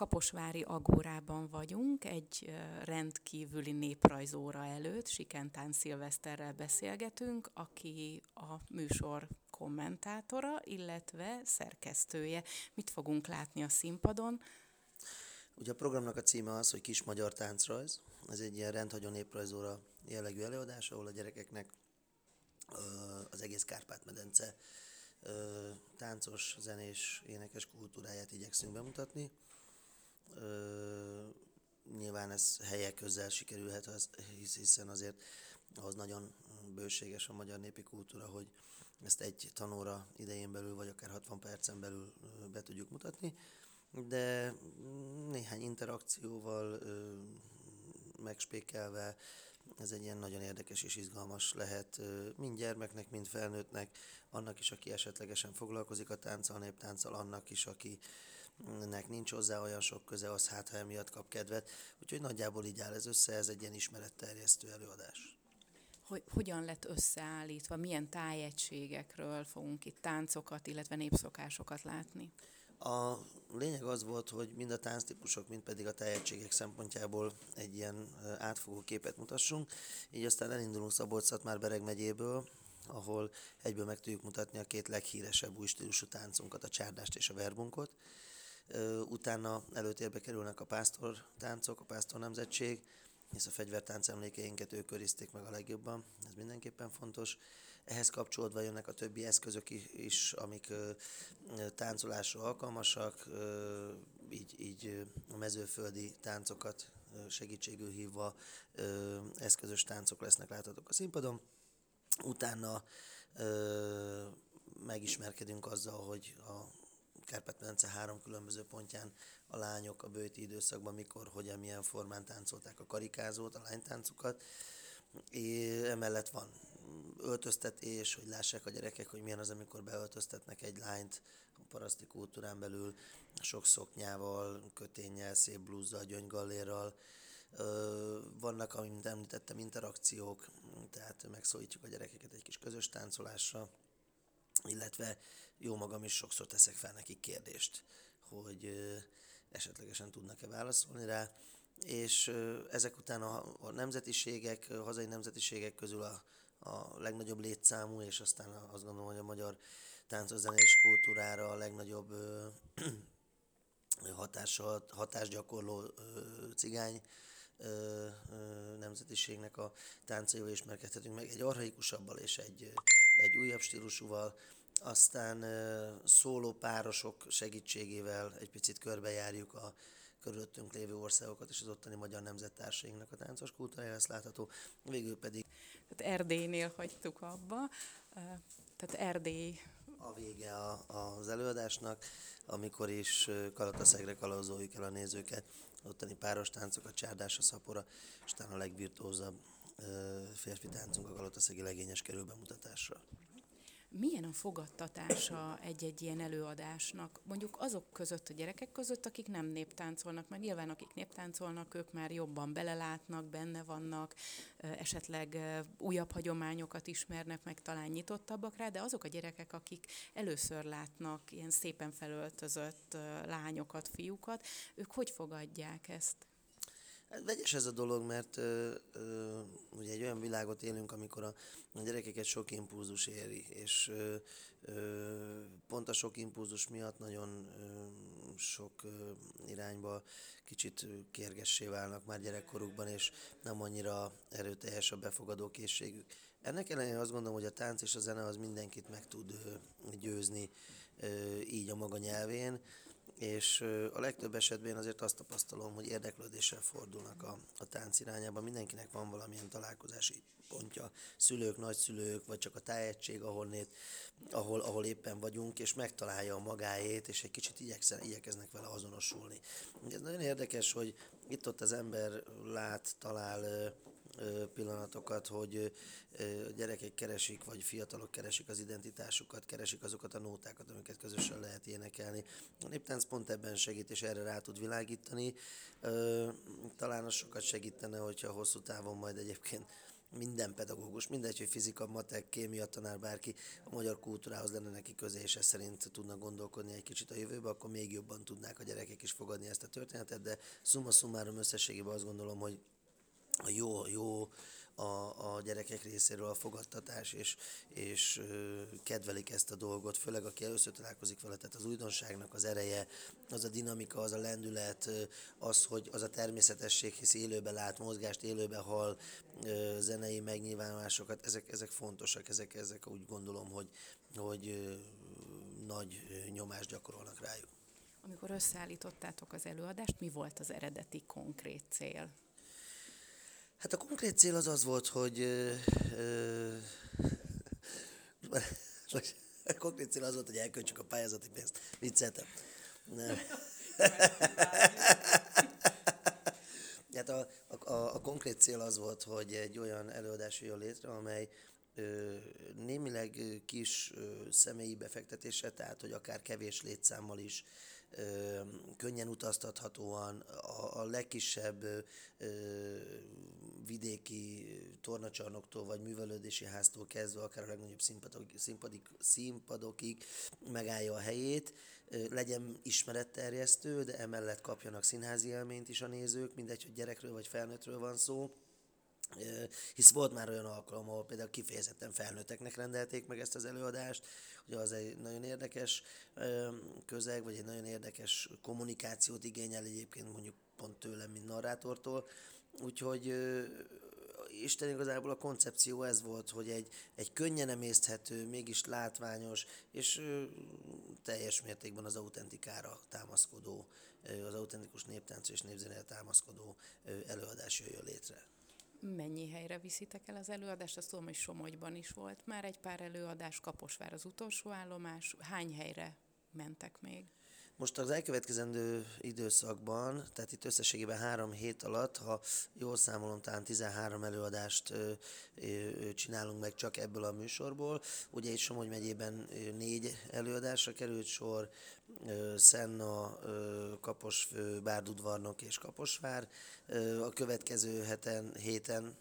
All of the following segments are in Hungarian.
Kaposvári Agórában vagyunk, egy rendkívüli néprajzóra előtt, Sikentán Szilveszterrel beszélgetünk, aki a műsor kommentátora, illetve szerkesztője. Mit fogunk látni a színpadon? Ugye a programnak a címe az, hogy Kis Magyar Táncrajz. Ez egy ilyen rendhagyó néprajzóra jellegű előadás, ahol a gyerekeknek az egész Kárpát-medence táncos, zenés, énekes kultúráját igyekszünk bemutatni. Nyilván ez helyek közel sikerülhet, hiszen azért ahhoz nagyon bőséges a magyar népi kultúra, hogy ezt egy tanóra idején belül, vagy akár 60 percen belül be tudjuk mutatni, de néhány interakcióval megspékelve ez egy ilyen nagyon érdekes és izgalmas lehet mind gyermeknek, mind felnőttnek, annak is, aki esetlegesen foglalkozik a tánccal, néptánccal, annak is, aki nek nincs hozzá olyan sok köze, az hát, ha emiatt kap kedvet. Úgyhogy nagyjából így áll ez össze, ez egy ilyen ismeretterjesztő előadás. Hogy, hogyan lett összeállítva, milyen tájegységekről fogunk itt táncokat, illetve népszokásokat látni? A lényeg az volt, hogy mind a tánctípusok, mind pedig a tehetségek szempontjából egy ilyen átfogó képet mutassunk. Így aztán elindulunk szabolcs már Bereg megyéből, ahol egyből meg tudjuk mutatni a két leghíresebb új stílusú táncunkat, a csárdást és a verbunkot. Utána előtérbe kerülnek a pásztor táncok, a pásztor nemzetség, hisz a fegyvertánc emlékeinket ők körizték meg a legjobban, ez mindenképpen fontos. Ehhez kapcsolódva jönnek a többi eszközök is, amik táncolásra alkalmasak, így, így a mezőföldi táncokat segítségül hívva eszközös táncok lesznek láthatók a színpadon. Utána megismerkedünk azzal, hogy a Kárpát-medence három különböző pontján a lányok a bőti időszakban mikor, hogyan, milyen formán táncolták a karikázót, a lánytáncukat. É, emellett van öltöztetés, hogy lássák a gyerekek, hogy milyen az, amikor beöltöztetnek egy lányt a paraszti kultúrán belül, sok szoknyával, köténnyel, szép blúzzal, gyönygallérral. Vannak, amint említettem, interakciók, tehát megszólítjuk a gyerekeket egy kis közös táncolásra, illetve jó magam is sokszor teszek fel nekik kérdést, hogy esetlegesen tudnak-e válaszolni rá, és ezek után a, nemzetiségek, a hazai nemzetiségek közül a, a legnagyobb létszámú, és aztán azt gondolom, hogy a magyar táncos kultúrára a legnagyobb ö, hatással, hatásgyakorló cigány ö, ö, nemzetiségnek a táncaival ismerkedhetünk meg, egy arhaikusabbal és egy, egy újabb stílusúval, aztán szóló párosok segítségével egy picit körbejárjuk a körülöttünk lévő országokat és az ottani magyar nemzettársainknak a táncos kultúrája lesz látható, végül pedig... Tehát Erdélynél hagytuk abba, tehát Erdély a vége a, az előadásnak, amikor is Kalataszegre kalózoljuk el a nézőket, ottani páros táncok, a csárdás, a szapora, és a legvirtuózabb férfi táncunk a Kalataszegi legényes kerül bemutatásra. Milyen a fogadtatása egy-egy ilyen előadásnak, mondjuk azok között, a gyerekek között, akik nem néptáncolnak, mert nyilván akik néptáncolnak, ők már jobban belelátnak, benne vannak, esetleg újabb hagyományokat ismernek meg, talán nyitottabbak rá, de azok a gyerekek, akik először látnak ilyen szépen felöltözött lányokat, fiúkat, ők hogy fogadják ezt? Hát vegyes ez a dolog, mert ö, ö, ugye egy olyan világot élünk, amikor a, a gyerekeket sok impulzus éri, és ö, ö, pont a sok impulzus miatt nagyon ö, sok ö, irányba kicsit kérgessé válnak már gyerekkorukban, és nem annyira erőteljes a befogadó készségük. Ennek ellenére azt gondolom, hogy a tánc és a zene az mindenkit meg tud ö, győzni ö, így a maga nyelvén, és a legtöbb esetben azért azt tapasztalom, hogy érdeklődéssel fordulnak a, a tánc irányába. Mindenkinek van valamilyen találkozási pontja, szülők, nagyszülők, vagy csak a tájegység, ahol, nét, ahol, ahol éppen vagyunk, és megtalálja a magáét, és egy kicsit igyekszen, igyekeznek vele azonosulni. Ez nagyon érdekes, hogy itt-ott az ember lát, talál pillanatokat, hogy gyerekek keresik, vagy fiatalok keresik az identitásukat, keresik azokat a nótákat, amiket közösen lehet énekelni. A néptánc pont ebben segít, és erre rá tud világítani. Talán az sokat segítene, hogyha hosszú távon majd egyébként minden pedagógus, mindegy, hogy fizika, matek, kémia tanár, bárki a magyar kultúrához lenne neki köze, és ez szerint tudnak gondolkodni egy kicsit a jövőbe, akkor még jobban tudnák a gyerekek is fogadni ezt a történetet, de summa summarum összességében azt gondolom, hogy a jó, jó a, a gyerekek részéről a fogadtatás, és, és kedvelik ezt a dolgot, főleg aki először találkozik vele, tehát az újdonságnak az ereje, az a dinamika, az a lendület, az, hogy az a természetesség, hisz élőbe lát mozgást, élőbe hall ö, zenei megnyilvánulásokat, ezek, ezek fontosak, ezek, ezek úgy gondolom, hogy, hogy nagy nyomást gyakorolnak rájuk. Amikor összeállítottátok az előadást, mi volt az eredeti konkrét cél? Hát a konkrét cél az az volt, hogy ö, ö, a konkrét cél az volt, hogy elköltsük a pályázati pénzt. Vicceltem. Nem. Hát a, a, a, a konkrét cél az volt, hogy egy olyan előadás jön létre, amely ö, némileg kis ö, személyi befektetése, tehát hogy akár kevés létszámmal is ö, könnyen utaztathatóan, a, a legkisebb ö, vidéki tornacsarnoktól vagy művelődési háztól kezdve, akár a legnagyobb színpadok, színpadik, színpadokig megállja a helyét, legyen ismeretterjesztő, de emellett kapjanak színházi élményt is a nézők, mindegy, hogy gyerekről vagy felnőttről van szó hisz volt már olyan alkalom, ahol például kifejezetten felnőtteknek rendelték meg ezt az előadást, hogy az egy nagyon érdekes közeg, vagy egy nagyon érdekes kommunikációt igényel egyébként mondjuk pont tőlem, mint narrátortól. Úgyhogy Isten igazából a koncepció ez volt, hogy egy, egy könnyen emészthető, mégis látványos, és teljes mértékben az autentikára támaszkodó, az autentikus néptánc és népzenére támaszkodó ö, előadás jöjjön létre. Mennyi helyre viszitek el az előadást? Azt tudom, hogy Somogyban is volt már egy pár előadás, Kaposvár az utolsó állomás. Hány helyre mentek még? Most az elkövetkezendő időszakban, tehát itt összességében három hét alatt, ha jól számolom, talán 13 előadást csinálunk meg csak ebből a műsorból. Ugye itt Somogy megyében négy előadásra került sor, Szenna, ö, Kaposfő, Bárdudvarnok és Kaposvár. A következő heten, héten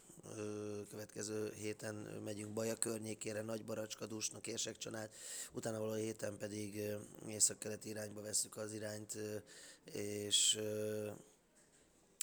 következő héten megyünk Baja környékére, Nagy Baracska, Dusnak, Érsekcsanád, utána való héten pedig észak-keleti irányba veszük az irányt, és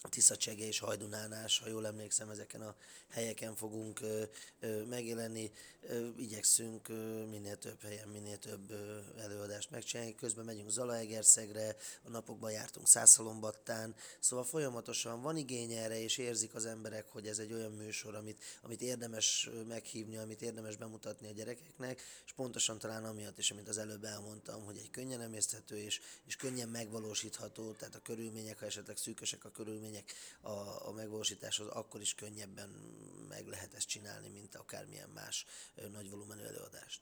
Tiszacsege és Hajdunánás, ha jól emlékszem, ezeken a helyeken fogunk ö, ö, megjelenni. Ö, igyekszünk ö, minél több helyen, minél több ö, előadást megcsinálni. Közben megyünk Zalaegerszegre, a napokban jártunk Szászalombattán, szóval folyamatosan van igény erre, és érzik az emberek, hogy ez egy olyan műsor, amit, amit érdemes meghívni, amit érdemes bemutatni a gyerekeknek, és pontosan talán amiatt is, amit az előbb elmondtam, hogy egy könnyen emészthető és, és könnyen megvalósítható, tehát a körülmények, ha esetleg szűkösek a körülmények, körülmények a, a megvalósításhoz, akkor is könnyebben meg lehet ezt csinálni, mint akármilyen más nagy volumenű előadást.